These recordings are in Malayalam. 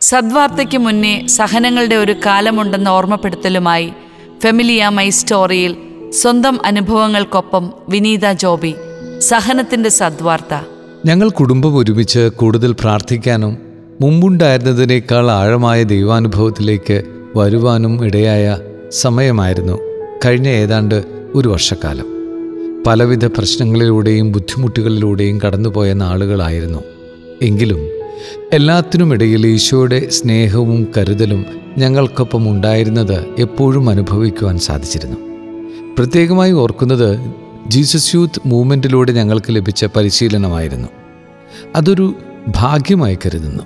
സദ്വാർത്തയ്ക്ക് മുന്നേ സഹനങ്ങളുടെ ഒരു കാലമുണ്ടെന്ന ഓർമ്മപ്പെടുത്തലുമായി ഫെമിലിയ മൈ സ്റ്റോറിയിൽ സ്വന്തം അനുഭവങ്ങൾക്കൊപ്പം വിനീത ജോബി സഹനത്തിന്റെ സദ്വാർത്ത ഞങ്ങൾ കുടുംബം ഒരുമിച്ച് കൂടുതൽ പ്രാർത്ഥിക്കാനും മുമ്പുണ്ടായിരുന്നതിനേക്കാൾ ആഴമായ ദൈവാനുഭവത്തിലേക്ക് വരുവാനും ഇടയായ സമയമായിരുന്നു കഴിഞ്ഞ ഏതാണ്ട് ഒരു വർഷക്കാലം. പലവിധ പ്രശ്നങ്ങളിലൂടെയും ബുദ്ധിമുട്ടുകളിലൂടെയും കടന്നുപോയ നാളുകളായിരുന്നു. എങ്കിലും എല്ലാത്തിനുമിടയിൽ ഈശോയുടെ സ്നേഹവും കരുതലും ഞങ്ങൾക്കൊപ്പം ഉണ്ടായിരുന്നത് എപ്പോഴും അനുഭവിക്കുവാൻ സാധിച്ചിരുന്നു. പ്രത്യേകമായി ഓർക്കുന്നത് ജീസസ് യൂത്ത് മൂവ്മെന്റിലൂടെ ഞങ്ങൾക്ക് ലഭിച്ച പരിശീലനമായിരുന്നു. അതൊരു ഭാഗ്യമായി കരുതുന്നു.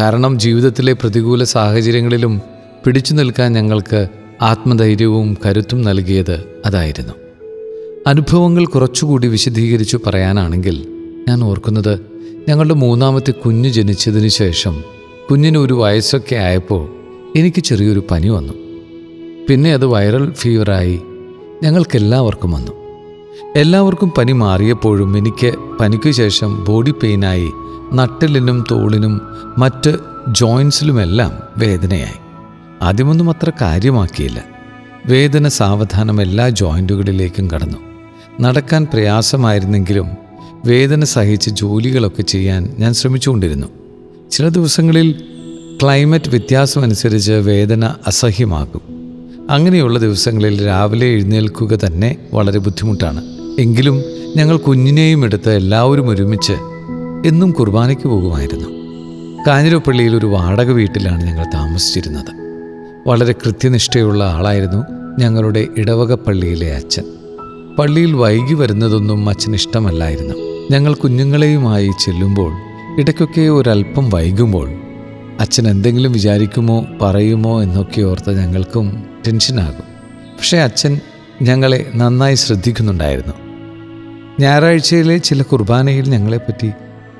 കാരണം ജീവിതത്തിലെ പ്രതികൂല സാഹചര്യങ്ങളിലും പിടിച്ചു നിൽക്കാൻ ഞങ്ങൾക്ക് ആത്മധൈര്യവും കരുത്തും നൽകിയത് അതായിരുന്നു. അനുഭവങ്ങൾ കുറച്ചുകൂടി വിശദീകരിച്ചു പറയാനാണെങ്കിൽ ഞാൻ ഓർക്കുന്നത് ഞങ്ങളുടെ മൂന്നാമത്തെ കുഞ്ഞ് ജനിച്ചതിന് ശേഷം കുഞ്ഞിന് ഒരു വയസ്സൊക്കെ ആയപ്പോൾ എനിക്ക് ചെറിയൊരു പനി വന്നു. പിന്നെ അത് വൈറൽ ഫീവറായി ഞങ്ങൾക്കെല്ലാവർക്കും വന്നു. എല്ലാവർക്കും പനി മാറിയപ്പോഴും എനിക്ക് പനിക്ക് ശേഷം ബോഡി പെയിനായി നട്ടലിനും തോളിനും മറ്റ് ജോയിൻസിലുമെല്ലാം വേദനയായി. ആദ്യമൊന്നും അത്ര കാര്യമാക്കിയില്ല. വേദന സാവധാനം എല്ലാ ജോയിന്റുകളിലേക്കും കടന്നു. നടക്കാൻ പ്രയാസമായിരുന്നെങ്കിലും വേദന സഹിച്ച് ജോലികളൊക്കെ ചെയ്യാൻ ഞാൻ ശ്രമിച്ചുകൊണ്ടിരുന്നു. ചില ദിവസങ്ങളിൽ ക്ലൈമറ്റ് വ്യത്യാസമനുസരിച്ച് വേദന അസഹ്യമാകും. അങ്ങനെയുള്ള ദിവസങ്ങളിൽ രാവിലെ എഴുന്നേൽക്കുക തന്നെ വളരെ ബുദ്ധിമുട്ടാണ്. എങ്കിലും ഞങ്ങൾ കുഞ്ഞിനെയും എടുത്ത് എല്ലാവരും ഒരുമിച്ച് എന്നും കുർബാനയ്ക്ക് പോകുമായിരുന്നു. കാഞ്ഞിരപ്പള്ളിയിൽ ഒരു വാടക വീട്ടിലാണ് ഞങ്ങൾ താമസിച്ചിരുന്നത്. വളരെ കൃത്യനിഷ്ഠയുള്ള ആളായിരുന്നു ഞങ്ങളുടെ ഇടവക പള്ളിയിലെ അച്ഛൻ. പള്ളിയിൽ വൈകി വരുന്നതൊന്നും അച്ഛന് ഇഷ്ടമല്ലായിരുന്നു. ഞങ്ങൾ കുഞ്ഞുങ്ങളെയുമായി ചെല്ലുമ്പോൾ ഇടയ്ക്കൊക്കെ ഒരല്പം വൈകുമ്പോൾ അച്ഛൻ എന്തെങ്കിലും വിചാരിക്കുമോ പറയുമോ എന്നൊക്കെ ഓർത്ത് ഞങ്ങൾക്കും ടെൻഷനാകും. പക്ഷേ അച്ഛൻ ഞങ്ങളെ നന്നായി ശ്രദ്ധിക്കുന്നുണ്ടായിരുന്നു. ഞായറാഴ്ചയിലെ ചില കുർബാനയിൽ ഞങ്ങളെപ്പറ്റി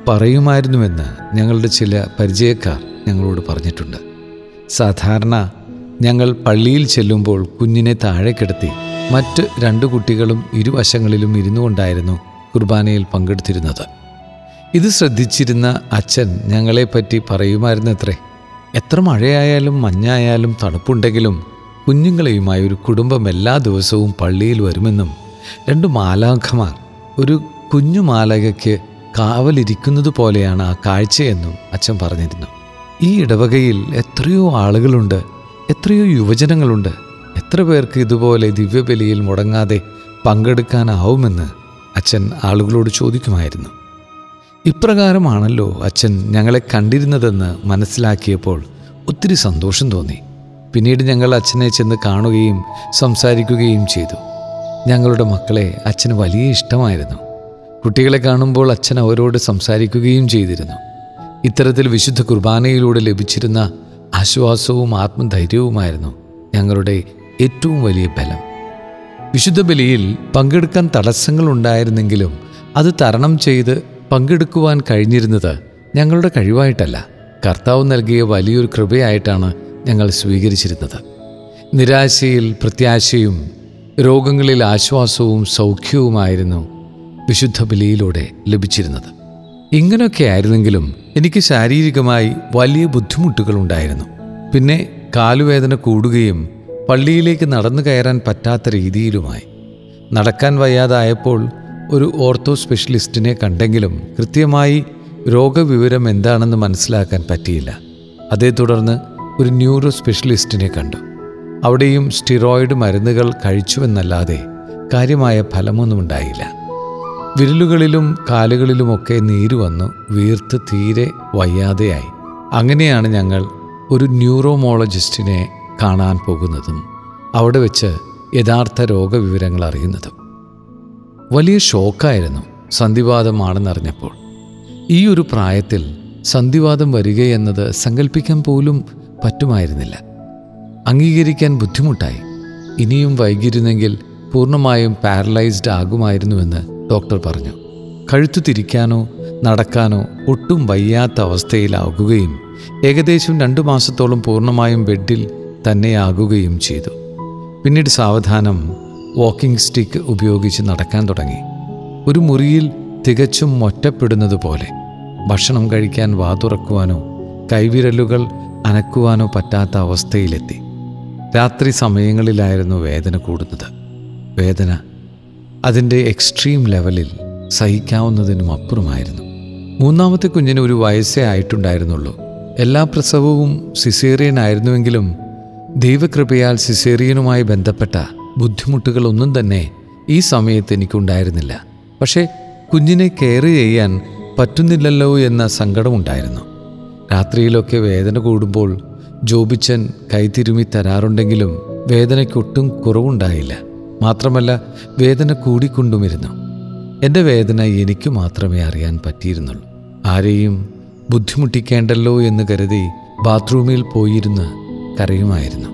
പറയുമായിരുന്നുവെന്ന് ഞങ്ങളുടെ ചില പരിചയക്കാർ ഞങ്ങളോട് പറഞ്ഞിട്ടുണ്ട്. സാധാരണ ഞങ്ങൾ പള്ളിയിൽ ചെല്ലുമ്പോൾ കുഞ്ഞിനെ താഴെ കിടത്തി മറ്റ് രണ്ട് കുട്ടികളും ഇരുവശങ്ങളിലും ഇരുന്നു കൊണ്ടായിരുന്നു കുർബാനയിൽ പങ്കെടുത്തിരുന്നത്. ഇത് ശ്രദ്ധിച്ചിരുന്ന അച്ഛൻ ഞങ്ങളെപ്പറ്റി പറയുമായിരുന്നത്രേ എത്ര മഴയായാലും മഞ്ഞായാലും തണുപ്പുണ്ടെങ്കിലും കുഞ്ഞുങ്ങളെയുമായി ഒരു കുടുംബം എല്ലാ ദിവസവും പള്ളിയിൽ വരുമെന്നും രണ്ട് മാലാഖമാർ ഒരു കുഞ്ഞു മാലകയ്ക്ക് കാവലിരിക്കുന്നത് പോലെയാണ് ആ കാഴ്ചയെന്നും അച്ഛൻ പറഞ്ഞിരുന്നു. ഈ ഇടവകയിൽ എത്രയോ ആളുകളുണ്ട് എത്രയോ യുവജനങ്ങളുണ്ട് എത്ര പേർക്ക് ഇതുപോലെ ദിവ്യബലിയിൽ മുടങ്ങാതെ പങ്കെടുക്കാനാവുമെന്ന് അച്ഛൻ ആളുകളോട് ചോദിക്കുമായിരുന്നു. ഇപ്രകാരമാണല്ലോ അച്ഛൻ ഞങ്ങളെ കണ്ടിരുന്നതെന്ന് മനസ്സിലാക്കിയപ്പോൾ ഒത്തിരി സന്തോഷം തോന്നി. പിന്നീട് ഞങ്ങൾ അച്ഛനെ ചെന്ന് കാണുകയും സംസാരിക്കുകയും ചെയ്തു. ഞങ്ങളുടെ മക്കളെ അച്ഛന് വലിയ ഇഷ്ടമായിരുന്നു. കുട്ടികളെ കാണുമ്പോൾ അച്ഛൻ അവരോട് സംസാരിക്കുകയും ചെയ്തിരുന്നു. ഇത്തരത്തിൽ വിശുദ്ധ കുർബാനയിലൂടെ ലഭിച്ചിരുന്ന ആശ്വാസവും ആത്മധൈര്യവുമായിരുന്നു ഞങ്ങളുടെ ഏറ്റവും വലിയ ബലം. വിശുദ്ധ ബലിയിൽ പങ്കെടുക്കാൻ തടസ്സങ്ങളുണ്ടായിരുന്നെങ്കിലും അത് തരണം ചെയ്ത് പങ്കെടുക്കുവാൻ കഴിഞ്ഞിരുന്നത് ഞങ്ങളുടെ കഴിവായിട്ടല്ല. കർത്താവ് നൽകിയ വലിയൊരു കൃപയായിട്ടാണ് ഞങ്ങൾ സ്വീകരിച്ചിരുന്നത്. നിരാശയിൽ പ്രത്യാശയും രോഗങ്ങളിൽ ആശ്വാസവും സൗഖ്യവുമായിരുന്നു വിശുദ്ധ ബലിയിലൂടെ ലഭിച്ചിരുന്നത്. ഇങ്ങനെയൊക്കെ ആയിരുന്നെങ്കിലും എനിക്ക് ശാരീരികമായി വലിയ ബുദ്ധിമുട്ടുകൾ ഉണ്ടായിരുന്നു പിന്നെ കാലുവേദന കൂടുകയും പള്ളിയിലേക്ക് നടന്നു കയറാൻ പറ്റാത്ത രീതിയിലുമായി. നടക്കാൻ വയ്യാതായപ്പോൾ ഒരു ഓർത്തോ സ്പെഷ്യലിസ്റ്റിനെ കണ്ടെങ്കിലും കൃത്യമായി രോഗവിവരം എന്താണെന്ന് മനസ്സിലാക്കാൻ പറ്റിയില്ല. അതേ തുടർന്ന് ഒരു ന്യൂറോ സ്പെഷ്യലിസ്റ്റിനെ കണ്ടു. അവിടെയും സ്റ്റിറോയിഡ് മരുന്നുകൾ കഴിച്ചുവെന്നല്ലാതെ കാര്യമായ ഫലമൊന്നും ഉണ്ടായില്ല. വിരലുകളിലും കാലുകളിലുമൊക്കെ നീര് വന്നു വീർത്ത് തീരെ വയ്യാതെയായി. അങ്ങനെയാണ് ഞങ്ങൾ ഒരു ന്യൂറോമോളജിസ്റ്റിനെ കാണാൻ പോകുന്നതും അവിടെ വെച്ച് യഥാർത്ഥ രോഗവിവരങ്ങൾ അറിയുന്നതും. വലിയ ഷോക്കായിരുന്നു സന്ധിവാദമാണെന്നറിഞ്ഞപ്പോൾ ഈ ഒരു പ്രായത്തിൽ സന്ധിവാദം വരികയെന്നത് സങ്കല്പിക്കാൻ പോലും പറ്റുമായിരുന്നില്ല. അംഗീകരിക്കാൻ ബുദ്ധിമുട്ടായി. ഇനിയും വൈകിരുന്നെങ്കിൽ പൂർണമായും പാരലൈസ്ഡ് ആകുമായിരുന്നുവെന്ന് ഡോക്ടർ പറഞ്ഞു. കഴുത്തു തിരിക്കാനോ നടക്കാനോ ഒട്ടും വയ്യാത്ത അവസ്ഥയിലാകുകയും ഏകദേശം രണ്ടു മാസത്തോളം പൂർണമായും ബെഡിൽ തന്നെയാകുകയും ചെയ്തു. പിന്നീട് സാവധാനം വാക്കിംഗ് സ്റ്റിക്ക് ഉപയോഗിച്ച് നടക്കാൻ തുടങ്ങി. ഒരു മുറിയിൽ തികച്ചും ഒറ്റപ്പെടുന്നത് പോലെ ഭക്ഷണം കഴിക്കാൻ വാതുറക്കുവാനോ കൈവിരലുകൾ അനക്കുവാനോ പറ്റാത്ത അവസ്ഥയിലെത്തി. രാത്രി സമയങ്ങളിലായിരുന്നു വേദന കൂടുന്നത്. വേദന അതിന്റെ എക്സ്ട്രീം ലെവലിൽ സഹിക്കാവുന്നതിനും അപ്പുറമായിരുന്നു. മൂന്നാമത്തെ കുഞ്ഞിന് ഒരു വയസ്സേ ആയിട്ടുണ്ടായിരുന്നുള്ളൂ. എല്ലാ പ്രസവവും സിസേറിയൻ ആയിരുന്നുവെങ്കിലും ദൈവകൃപയാൽ സിസേറിയനുമായി ബന്ധപ്പെട്ട ബുദ്ധിമുട്ടുകളൊന്നും തന്നെ ഈ സമയത്ത് എനിക്കുണ്ടായിരുന്നില്ല. പക്ഷേ കുഞ്ഞിനെ കെയർ ചെയ്യാൻ പറ്റുന്നില്ലല്ലോ എന്ന സങ്കടമുണ്ടായിരുന്നു. രാത്രിയിലൊക്കെ വേദന കൂടുമ്പോൾ ജോബിച്ചൻ കൈതിരുമി തരാറുണ്ടെങ്കിലും വേദനയ്ക്കൊട്ടും കുറവുണ്ടായില്ല. മാത്രമല്ല വേദന കൂടിക്കൊണ്ടുമിരുന്നു. എന്റെ വേദന എനിക്ക് മാത്രമേ അറിയാൻ പറ്റിയിരുന്നുള്ളൂ. ആരെയും ബുദ്ധിമുട്ടിക്കേണ്ടല്ലോ എന്ന് കരുതി ബാത്റൂമിൽ പോയിരുന്ന് കരയുമായിരുന്നു.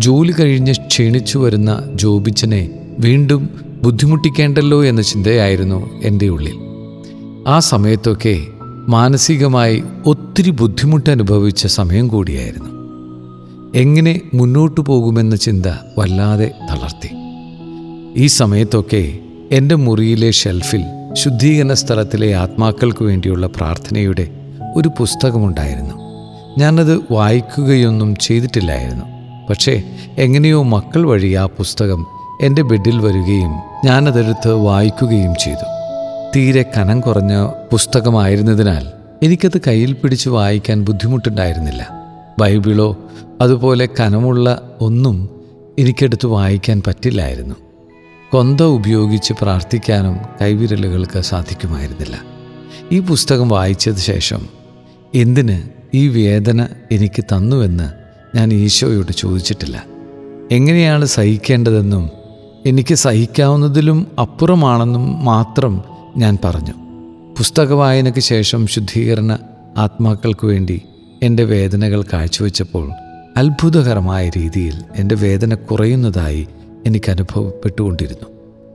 ജോലി കഴിഞ്ഞ് ക്ഷീണിച്ചു വരുന്ന ജോബിച്ചനെ വീണ്ടും ബുദ്ധിമുട്ടിക്കേണ്ടല്ലോ എന്ന ചിന്തയായിരുന്നു എന്റെ ഉള്ളിൽ. ആ സമയത്തൊക്കെ മാനസികമായി ഒത്തിരി ബുദ്ധിമുട്ട് അനുഭവിച്ച സമയം കൂടിയായിരുന്നു. എങ്ങനെ മുന്നോട്ടു പോകുമെന്ന ചിന്ത വല്ലാതെ തളർത്തി. ഈ സമയത്തൊക്കെ എന്റെ മുറിയിലെ ഷെൽഫിൽ ശുദ്ധീകരണ സ്ഥലത്തിലെ ആത്മാക്കൾക്ക് വേണ്ടിയുള്ള പ്രാർത്ഥനയുടെ ഒരു പുസ്തകമുണ്ടായിരുന്നു. ഞാനത് വായിക്കുകയൊന്നും ചെയ്തിട്ടില്ലായിരുന്നു. പക്ഷേ എങ്ങനെയോ മക്കൾ വഴി ആ പുസ്തകം എന്റെ ബെഡിൽ വരികയും ഞാനതെടുത്ത് വായിക്കുകയും ചെയ്തു. തീരെ കനം കുറഞ്ഞ പുസ്തകമായിരുന്നതിനാൽ എനിക്കത് കയ്യിൽ പിടിച്ച് വായിക്കാൻ ബുദ്ധിമുട്ടുണ്ടായിരുന്നില്ല. ബൈബിളോ അതുപോലെ കനമുള്ള ഒന്നും എനിക്കെടുത്ത് വായിക്കാൻ പറ്റില്ലായിരുന്നു. കൊന്ത ഉപയോഗിച്ച് പ്രാർത്ഥിക്കാനും കൈവിരലുകൾക്ക് സാധിക്കുമായിരുന്നില്ല. ഈ പുസ്തകം വായിച്ചത് ശേഷം എന്തിന് ഈ വേദന എനിക്ക് തന്നുവെന്ന് ഞാൻ ഈശോയോട് ചോദിച്ചിട്ടില്ല. എങ്ങനെയാണ് സഹിക്കേണ്ടതെന്നും എനിക്ക് സഹിക്കാവുന്നതിലും അപ്പുറമാണെന്നും മാത്രം ഞാൻ പറഞ്ഞു. പുസ്തക വായനയ്ക്ക് ശേഷം ശുദ്ധീകരണ ആത്മാക്കൾക്ക് വേണ്ടി എന്റെ വേദനകൾ കാഴ്ചവെച്ചപ്പോൾ അത്ഭുതകരമായ രീതിയിൽ എന്റെ വേദന കുറയുന്നതായി എനിക്ക് അനുഭവപ്പെട്ടുകൊണ്ടിരുന്നു.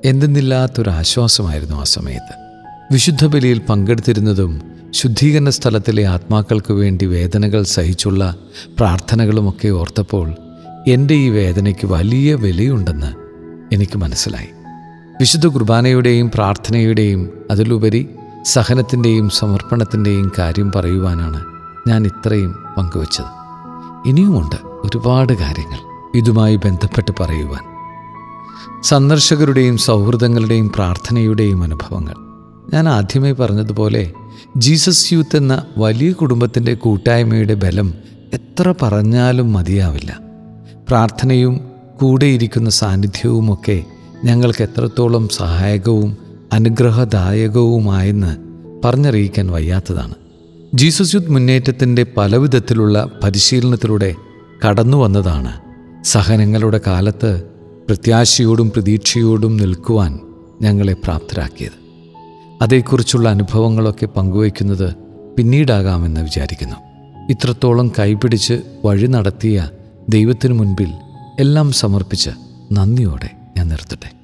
എന്തെന്നില്ലാത്തൊരാശ്വാസമായിരുന്നു ആ സമയത്ത്. വിശുദ്ധ ബലിയിൽ പങ്കെടുത്തിരുന്നതും ശുദ്ധീകരണ സ്ഥലത്തിലെ ആത്മാക്കൾക്ക് വേണ്ടി വേദനകൾ സഹിച്ചുള്ള പ്രാർത്ഥനകളുമൊക്കെ ഓർത്തപ്പോൾ എന്റെ ഈ വേദനയ്ക്ക് വലിയ വിലയുണ്ടെന്ന് എനിക്ക് മനസ്സിലായി. വിശുദ്ധ കുർബാനയുടെയും പ്രാർത്ഥനയുടെയും അതിലുപരി സഹനത്തിന്റെയും സമർപ്പണത്തിന്റെയും കാര്യം പറയുവാനാണ് ഞാൻ ഇത്രയും പങ്കുവച്ചത്. ഇനിയുമുണ്ട് ഒരുപാട് കാര്യങ്ങൾ ഇതുമായി ബന്ധപ്പെട്ട് പറയുവാൻ. സന്ദർശകരുടെയും സൗഹൃദങ്ങളുടെയും പ്രാർത്ഥനയുടെയും അനുഭവങ്ങൾ. ഞാൻ ആദ്യമേ പറഞ്ഞതുപോലെ ജീസസ് യൂത്ത് എന്ന വലിയ കുടുംബത്തിന്റെ കൂട്ടായ്മയുടെ ബലം എത്ര പറഞ്ഞാലും മതിയാവില്ല. പ്രാർത്ഥനയും കൂടെയിരിക്കുന്ന സാന്നിധ്യവുമൊക്കെ ഞങ്ങൾക്ക് എത്രത്തോളം സഹായകവും അനുഗ്രഹദായകവുമായെന്ന് പറഞ്ഞറിയിക്കാൻ വയ്യാത്തതാണ്. ജീസസ് യൂത്ത് മുന്നേറ്റത്തിന്റെ പലവിധത്തിലുള്ള പരിശീലനത്തിലൂടെ കടന്നു വന്നതാണ്. സഹനങ്ങളുടെ കാലത്ത് പ്രത്യാശയോടും പ്രതീക്ഷയോടും നിൽക്കുവാൻ ഞങ്ങളെ പ്രാപ്തരാക്കിയത്. അതേക്കുറിച്ചുള്ള അനുഭവങ്ങളൊക്കെ പങ്കുവയ്ക്കുന്നത് പിന്നീടാകാമെന്ന് വിചാരിക്കുന്നു. ഇത്രത്തോളം കൈപിടിച്ച് വഴി നടത്തിയ ദൈവത്തിനു മുൻപിൽ എല്ലാം സമർപ്പിച്ച് നന്ദിയോടെ ഞാൻ നിർത്തട്ടെ.